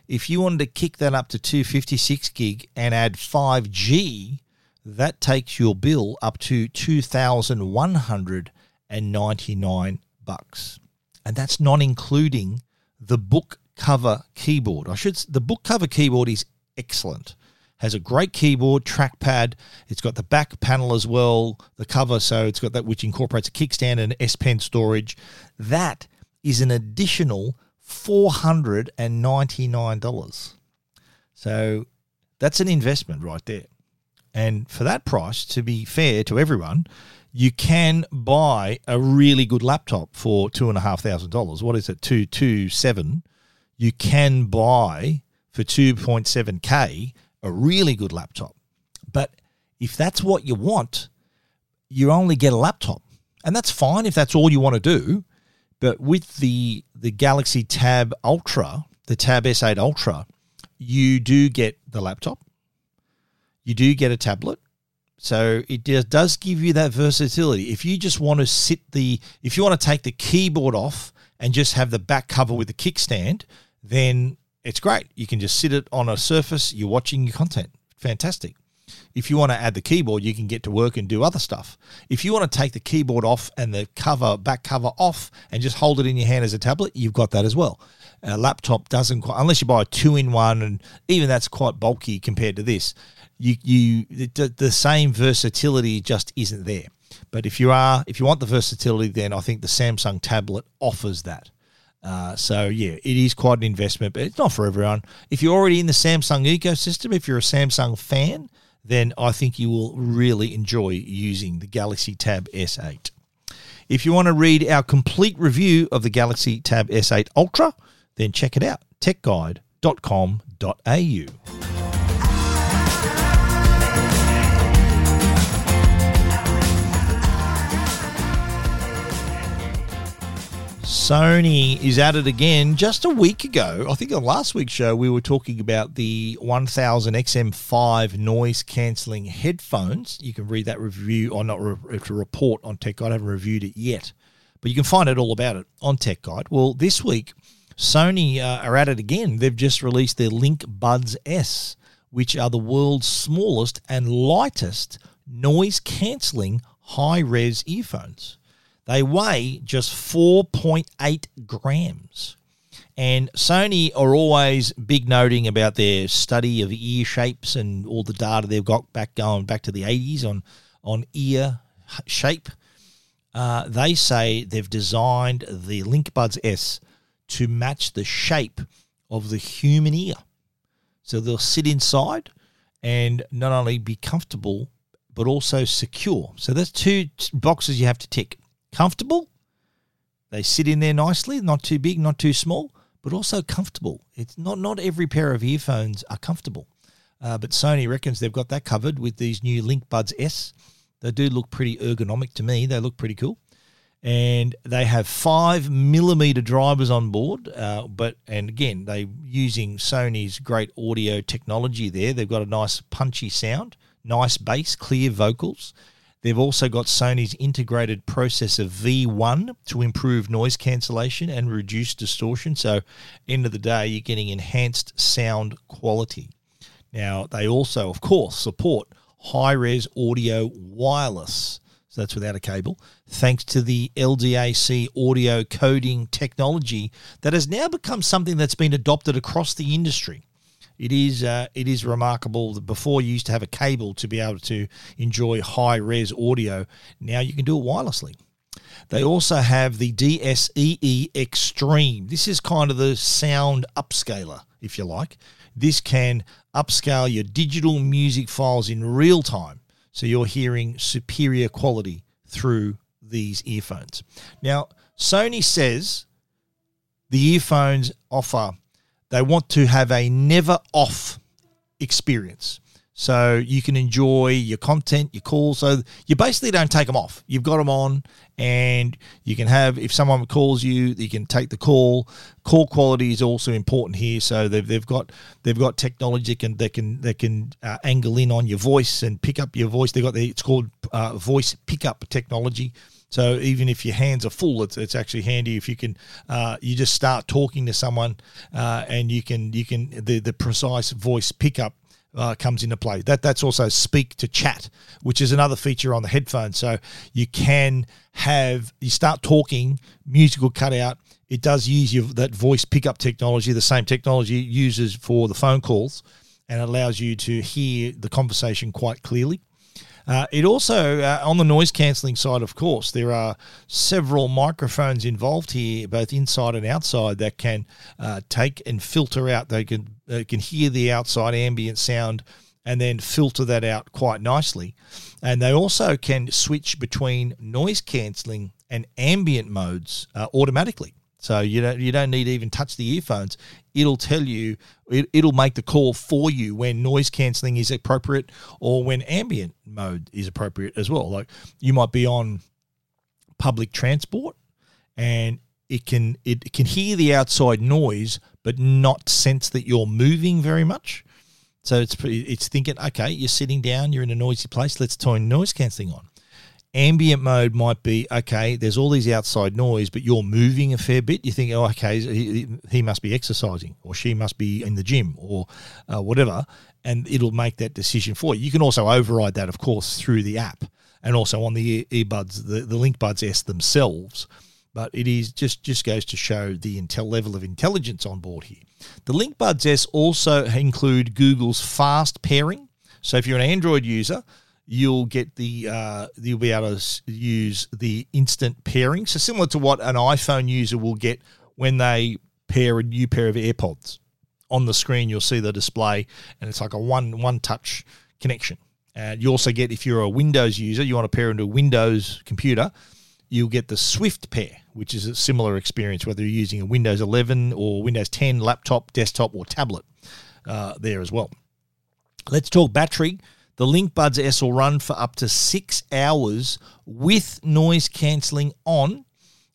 If you wanted to kick that up to 256 gig and add 5G, that takes your bill up to 2199 bucks. And that's not including the book cover keyboard. I should the book cover keyboard is excellent. Has a great keyboard, trackpad. It's got the back panel as well, the cover, so it's got that which incorporates a kickstand and S Pen storage. That is an additional four hundred and ninety nine dollars. So that's an investment right there. And for that price, to be fair to everyone, you can buy a really good laptop for two and a half thousand dollars. What is it? Two two seven you can buy for 2.7K a really good laptop. But if that's what you want, you only get a laptop. And that's fine if that's all you want to do. But with the the Galaxy Tab Ultra, the Tab S8 Ultra, you do get the laptop. You do get a tablet. So it does give you that versatility. If you just want to sit the, if you want to take the keyboard off and just have the back cover with the kickstand, then it's great. You can just sit it on a surface, you're watching your content. Fantastic. If you want to add the keyboard, you can get to work and do other stuff. If you want to take the keyboard off and the cover, back cover off, and just hold it in your hand as a tablet, you've got that as well. A laptop doesn't quite, unless you buy a two in one, and even that's quite bulky compared to this. You, you, the, the same versatility just isn't there. But if you are, if you want the versatility, then I think the Samsung tablet offers that. Uh, so yeah, it is quite an investment, but it's not for everyone. If you're already in the Samsung ecosystem, if you're a Samsung fan, then I think you will really enjoy using the Galaxy Tab S8. If you want to read our complete review of the Galaxy Tab S8 Ultra, then check it out techguide.com.au. Sony is at it again. Just a week ago, I think on last week's show, we were talking about the 1000 XM5 noise cancelling headphones. You can read that review, or not re- report on Tech Guide. I haven't reviewed it yet, but you can find out all about it on Tech Guide. Well, this week, Sony uh, are at it again. They've just released their LinkBuds S, which are the world's smallest and lightest noise cancelling high res earphones. They weigh just 4.8 grams. And Sony are always big noting about their study of ear shapes and all the data they've got back going back to the 80s on, on ear shape. Uh, they say they've designed the LinkBuds S to match the shape of the human ear. So they'll sit inside and not only be comfortable, but also secure. So that's two boxes you have to tick comfortable. They sit in there nicely, not too big, not too small, but also comfortable. It's not not every pair of earphones are comfortable, uh, but Sony reckons they've got that covered with these new LinkBuds S. They do look pretty ergonomic to me. They look pretty cool, and they have five millimeter drivers on board. Uh, but and again, they using Sony's great audio technology there. They've got a nice punchy sound, nice bass, clear vocals They've also got Sony's integrated processor V1 to improve noise cancellation and reduce distortion. So, end of the day, you're getting enhanced sound quality. Now, they also, of course, support high res audio wireless. So that's without a cable, thanks to the LDAC audio coding technology that has now become something that's been adopted across the industry. It is uh, it is remarkable that before you used to have a cable to be able to enjoy high res audio. Now you can do it wirelessly. They also have the DSEE Extreme. This is kind of the sound upscaler, if you like. This can upscale your digital music files in real time, so you're hearing superior quality through these earphones. Now, Sony says the earphones offer they want to have a never off experience. So you can enjoy your content, your calls. So you basically don't take them off. You've got them on, and you can have if someone calls you, you can take the call. Call quality is also important here. So they've, they've got they've got technology can that can that can uh, angle in on your voice and pick up your voice. They've got the, it's called uh, voice pickup technology. So even if your hands are full, it's, it's actually handy if you can uh, you just start talking to someone uh, and you can you can the the precise voice pickup uh, comes into play. That that's also speak to chat, which is another feature on the headphones. So you can have you start talking, musical will cut out. It does use your, that voice pickup technology, the same technology it uses for the phone calls, and allows you to hear the conversation quite clearly. Uh, it also, uh, on the noise cancelling side, of course, there are several microphones involved here, both inside and outside, that can uh, take and filter out. They can they can hear the outside ambient sound and then filter that out quite nicely. And they also can switch between noise cancelling and ambient modes uh, automatically. So you don't you don't need to even touch the earphones. It'll tell you it, it'll make the call for you when noise cancelling is appropriate or when ambient mode is appropriate as well. Like you might be on public transport and it can it can hear the outside noise but not sense that you're moving very much. So it's it's thinking, okay, you're sitting down, you're in a noisy place. Let's turn noise cancelling on ambient mode might be okay there's all these outside noise but you're moving a fair bit. You think oh okay he, he must be exercising or she must be in the gym or uh, whatever and it'll make that decision for you. You can also override that of course through the app and also on the earbuds the, the LinkBuds S themselves but it is just just goes to show the intel level of intelligence on board here. The LinkBuds S also include google's fast pairing. So if you're an android user you'll get the uh, you'll be able to use the instant pairing. So similar to what an iPhone user will get when they pair a new pair of AirPods. On the screen, you'll see the display, and it's like a one one touch connection. And you also get if you're a Windows user, you want to pair into a Windows computer, you'll get the Swift pair, which is a similar experience whether you're using a Windows 11 or Windows 10 laptop, desktop, or tablet uh, there as well. Let's talk battery. The LinkBuds S will run for up to six hours with noise cancelling on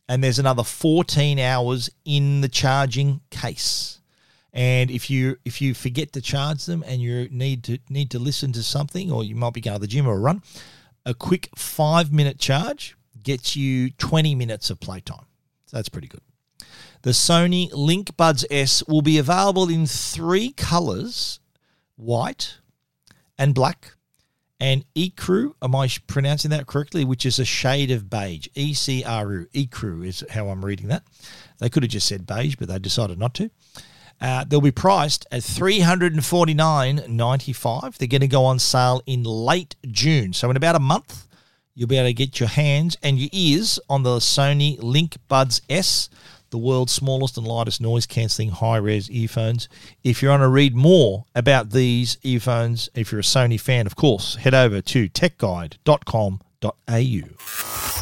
and there's another 14 hours in the charging case. And if you if you forget to charge them and you need to need to listen to something, or you might be going to the gym or a run, a quick five minute charge gets you 20 minutes of playtime. So that's pretty good. The Sony LinkBuds S will be available in three colors white and black, and ecru. Am I pronouncing that correctly? Which is a shade of beige. E C R U. Ecru is how I'm reading that. They could have just said beige, but they decided not to. Uh, they'll be priced at three hundred and forty nine ninety five. They're going to go on sale in late June, so in about a month, you'll be able to get your hands and your ears on the Sony Link Buds S the world's smallest and lightest noise cancelling high res earphones. If you want to read more about these earphones, if you're a Sony fan, of course, head over to techguide.com.au.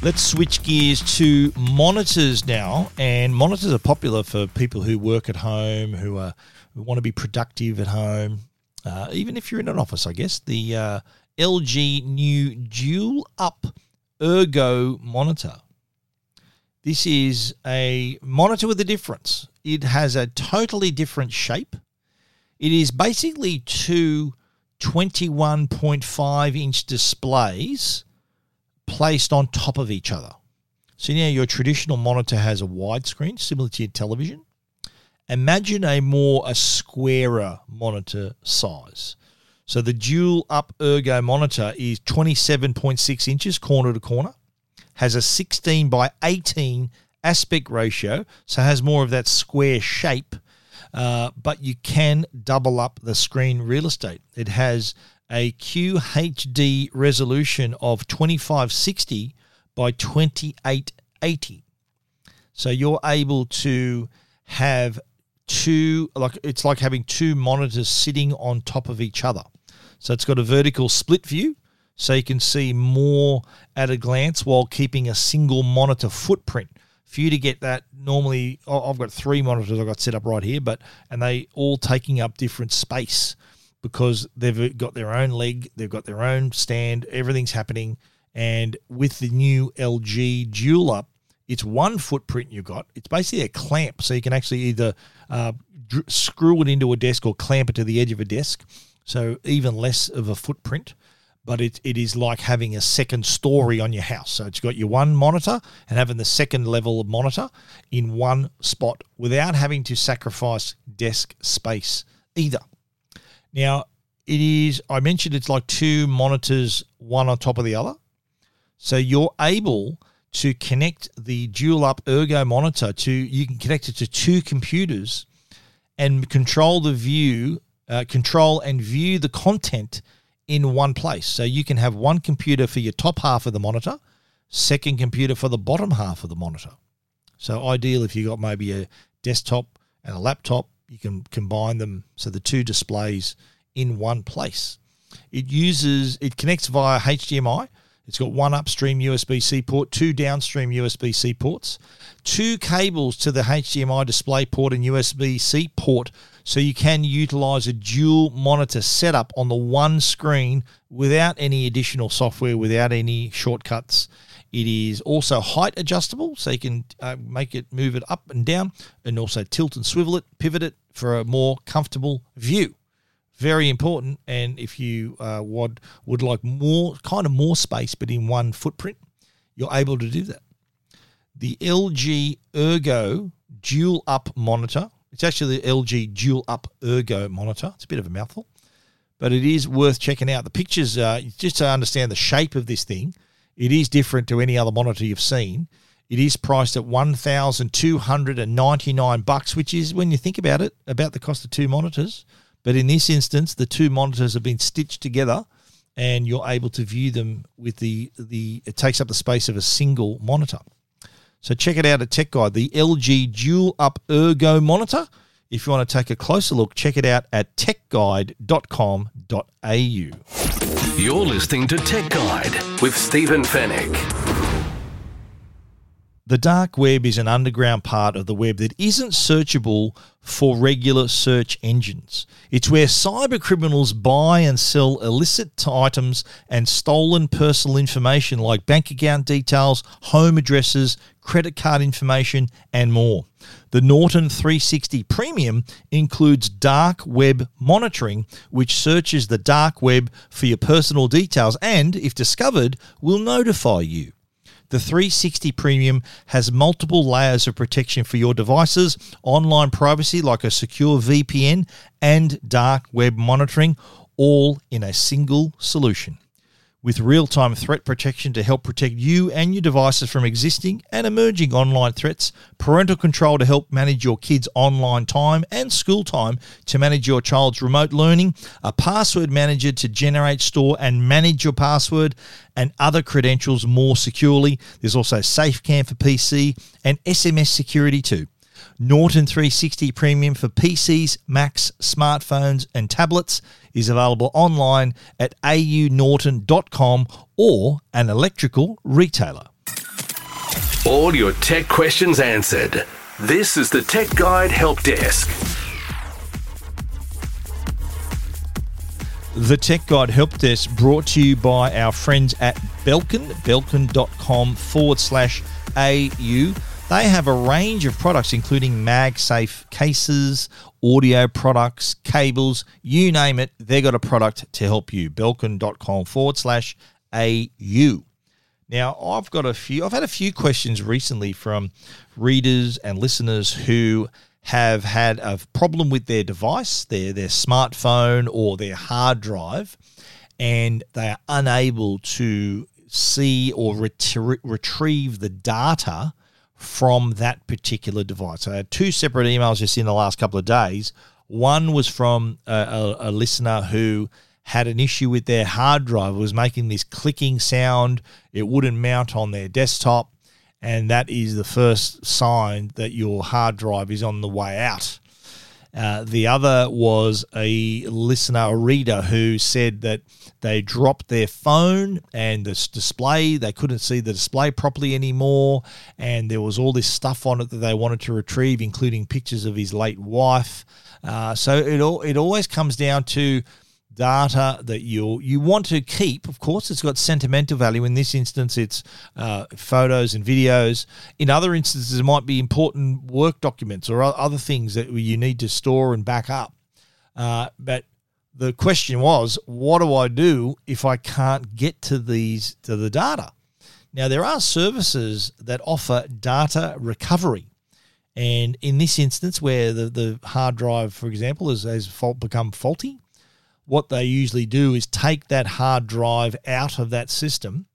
Let's switch gears to monitors now. And monitors are popular for people who work at home, who are we want to be productive at home, uh, even if you're in an office, I guess. The uh, LG new Dual Up Ergo monitor. This is a monitor with a difference. It has a totally different shape. It is basically two 21.5 inch displays placed on top of each other. So now your traditional monitor has a widescreen similar to your television. Imagine a more a squarer monitor size. So the dual up ergo monitor is 27.6 inches corner to corner, has a 16 by 18 aspect ratio, so has more of that square shape, uh, but you can double up the screen real estate. It has a QHD resolution of 2560 by 2880. So you're able to have two like it's like having two monitors sitting on top of each other. So it's got a vertical split view so you can see more at a glance while keeping a single monitor footprint. For you to get that, normally I've got three monitors I've got set up right here, but and they all taking up different space because they've got their own leg, they've got their own stand, everything's happening. And with the new LG Dual Up, it's one footprint you've got. It's basically a clamp, so you can actually either uh, dr- screw it into a desk or clamp it to the edge of a desk. So even less of a footprint, but it, it is like having a second story on your house. So it's got your one monitor and having the second level of monitor in one spot without having to sacrifice desk space either. Now, it is, I mentioned it's like two monitors, one on top of the other. So you're able to connect the dual up ergo monitor to you can connect it to two computers and control the view uh, control and view the content in one place. So you can have one computer for your top half of the monitor second computer for the bottom half of the monitor. So ideal if you've got maybe a desktop and a laptop you can combine them so the two displays in one place. It uses it connects via hdmi it's got one upstream USB C port, two downstream USB C ports, two cables to the HDMI display port and USB C port, so you can utilize a dual monitor setup on the one screen without any additional software, without any shortcuts. It is also height adjustable, so you can uh, make it move it up and down, and also tilt and swivel it, pivot it for a more comfortable view very important. And if you uh, would would like more, kind of more space, but in one footprint, you're able to do that. The LG Ergo Dual Up monitor. It's actually the LG Dual Up Ergo monitor. It's a bit of a mouthful, but it is worth checking out. The pictures, uh, just to understand the shape of this thing, it is different to any other monitor you've seen. It is priced at one thousand two hundred and ninety nine bucks, which is when you think about it, about the cost of two monitors. But in this instance, the two monitors have been stitched together and you're able to view them with the, the it takes up the space of a single monitor. So check it out at Tech Guide, the LG Dual Up Ergo monitor. If you want to take a closer look, check it out at techguide.com.au. You're listening to Tech Guide with Stephen Fenech. The dark web is an underground part of the web that isn't searchable for regular search engines. It's where cyber criminals buy and sell illicit items and stolen personal information like bank account details, home addresses, credit card information, and more. The Norton 360 Premium includes dark web monitoring, which searches the dark web for your personal details and, if discovered, will notify you. The 360 Premium has multiple layers of protection for your devices, online privacy like a secure VPN, and dark web monitoring, all in a single solution with real time threat protection to help protect you and your devices from existing and emerging online threats, parental control to help manage your kids' online time and school time to manage your child's remote learning, a password manager to generate, store, and manage your password and other credentials more securely. There's also SafeCam for PC and SMS security too. Norton 360 Premium for PCs, Macs, smartphones, and tablets is available online at aunorton.com or an electrical retailer. All your tech questions answered. This is the Tech Guide Help Desk. The Tech Guide Help Desk brought to you by our friends at Belkin, belkin.com forward slash AU. They have a range of products, including MagSafe cases, audio products, cables, you name it. They've got a product to help you. Belkin.com forward slash AU. Now, I've got a few, I've had a few questions recently from readers and listeners who have had a problem with their device, their, their smartphone or their hard drive, and they are unable to see or ret- retrieve the data from that particular device. I had two separate emails just in the last couple of days. One was from a, a, a listener who had an issue with their hard drive. It was making this clicking sound. It wouldn't mount on their desktop. And that is the first sign that your hard drive is on the way out. Uh, the other was a listener, a reader, who said that they dropped their phone and the display, they couldn't see the display properly anymore. And there was all this stuff on it that they wanted to retrieve, including pictures of his late wife. Uh, so it, all, it always comes down to data that you you want to keep. Of course, it's got sentimental value. In this instance, it's uh, photos and videos. In other instances, it might be important work documents or other things that you need to store and back up. Uh, but the question was, what do I do if I can't get to these to the data? Now there are services that offer data recovery. And in this instance, where the, the hard drive, for example, has, has fault become faulty, what they usually do is take that hard drive out of that system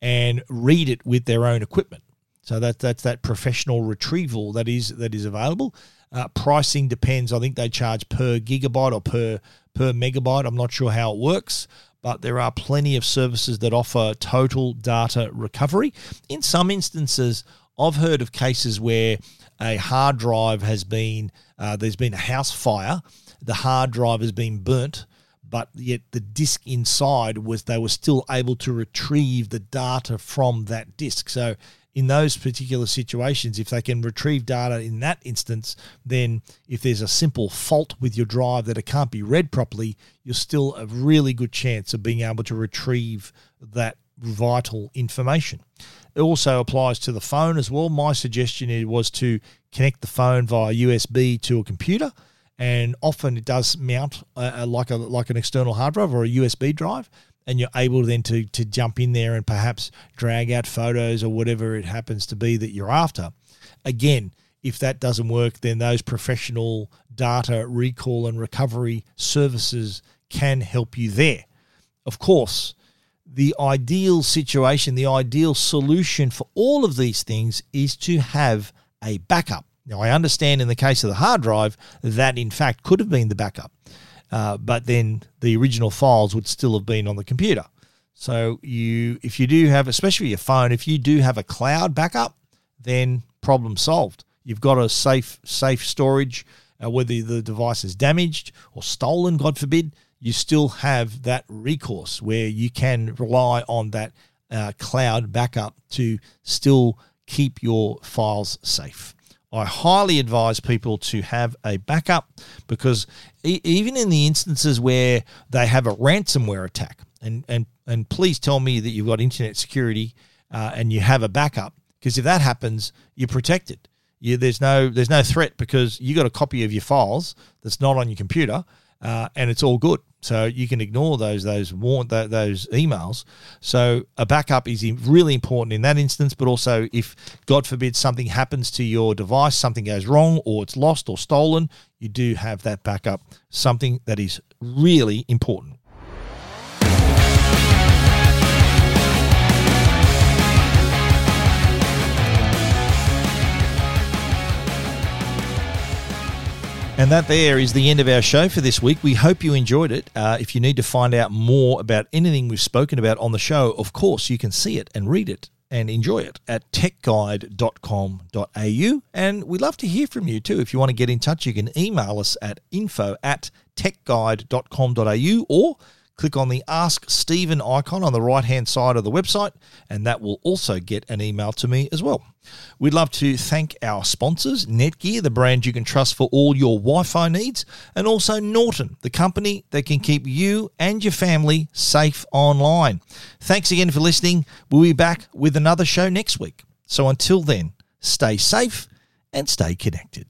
and read it with their own equipment. So that that's that professional retrieval that is that is available. Uh, pricing depends. I think they charge per gigabyte or per per megabyte. I'm not sure how it works, but there are plenty of services that offer total data recovery. In some instances, I've heard of cases where a hard drive has been uh, there's been a house fire, the hard drive has been burnt, but yet the disk inside was they were still able to retrieve the data from that disk. So in those particular situations, if they can retrieve data in that instance, then if there's a simple fault with your drive that it can't be read properly, you're still a really good chance of being able to retrieve that vital information. It also applies to the phone as well. My suggestion was to connect the phone via USB to a computer and often it does mount uh, like a like an external hard drive or a USB drive, and you're able then to to jump in there and perhaps drag out photos or whatever it happens to be that you're after. Again, if that doesn't work, then those professional data recall and recovery services can help you there. Of course, the ideal situation, the ideal solution for all of these things is to have a backup. Now, I understand in the case of the hard drive that in fact could have been the backup, uh, but then the original files would still have been on the computer. So you, if you do have, especially your phone, if you do have a cloud backup, then problem solved. You've got a safe safe storage. Uh, whether the device is damaged or stolen, God forbid, you still have that recourse where you can rely on that uh, cloud backup to still keep your files safe. I highly advise people to have a backup because e- even in the instances where they have a ransomware attack, and and and please tell me that you've got internet security uh, and you have a backup, because if that happens, you're protected. You, there's no there's no threat because you got a copy of your files that's not on your computer, uh, and it's all good. So you can ignore those those warn those emails. So a backup is really important in that instance. But also, if God forbid something happens to your device, something goes wrong, or it's lost or stolen, you do have that backup. Something that is really important. And that there is the end of our show for this week. We hope you enjoyed it. Uh, if you need to find out more about anything we've spoken about on the show, of course, you can see it and read it and enjoy it at techguide.com.au. And we'd love to hear from you too. If you want to get in touch, you can email us at info at techguide.com.au or click on the Ask Stephen icon on the right hand side of the website, and that will also get an email to me as well. We'd love to thank our sponsors, Netgear, the brand you can trust for all your Wi Fi needs, and also Norton, the company that can keep you and your family safe online. Thanks again for listening. We'll be back with another show next week. So until then, stay safe and stay connected.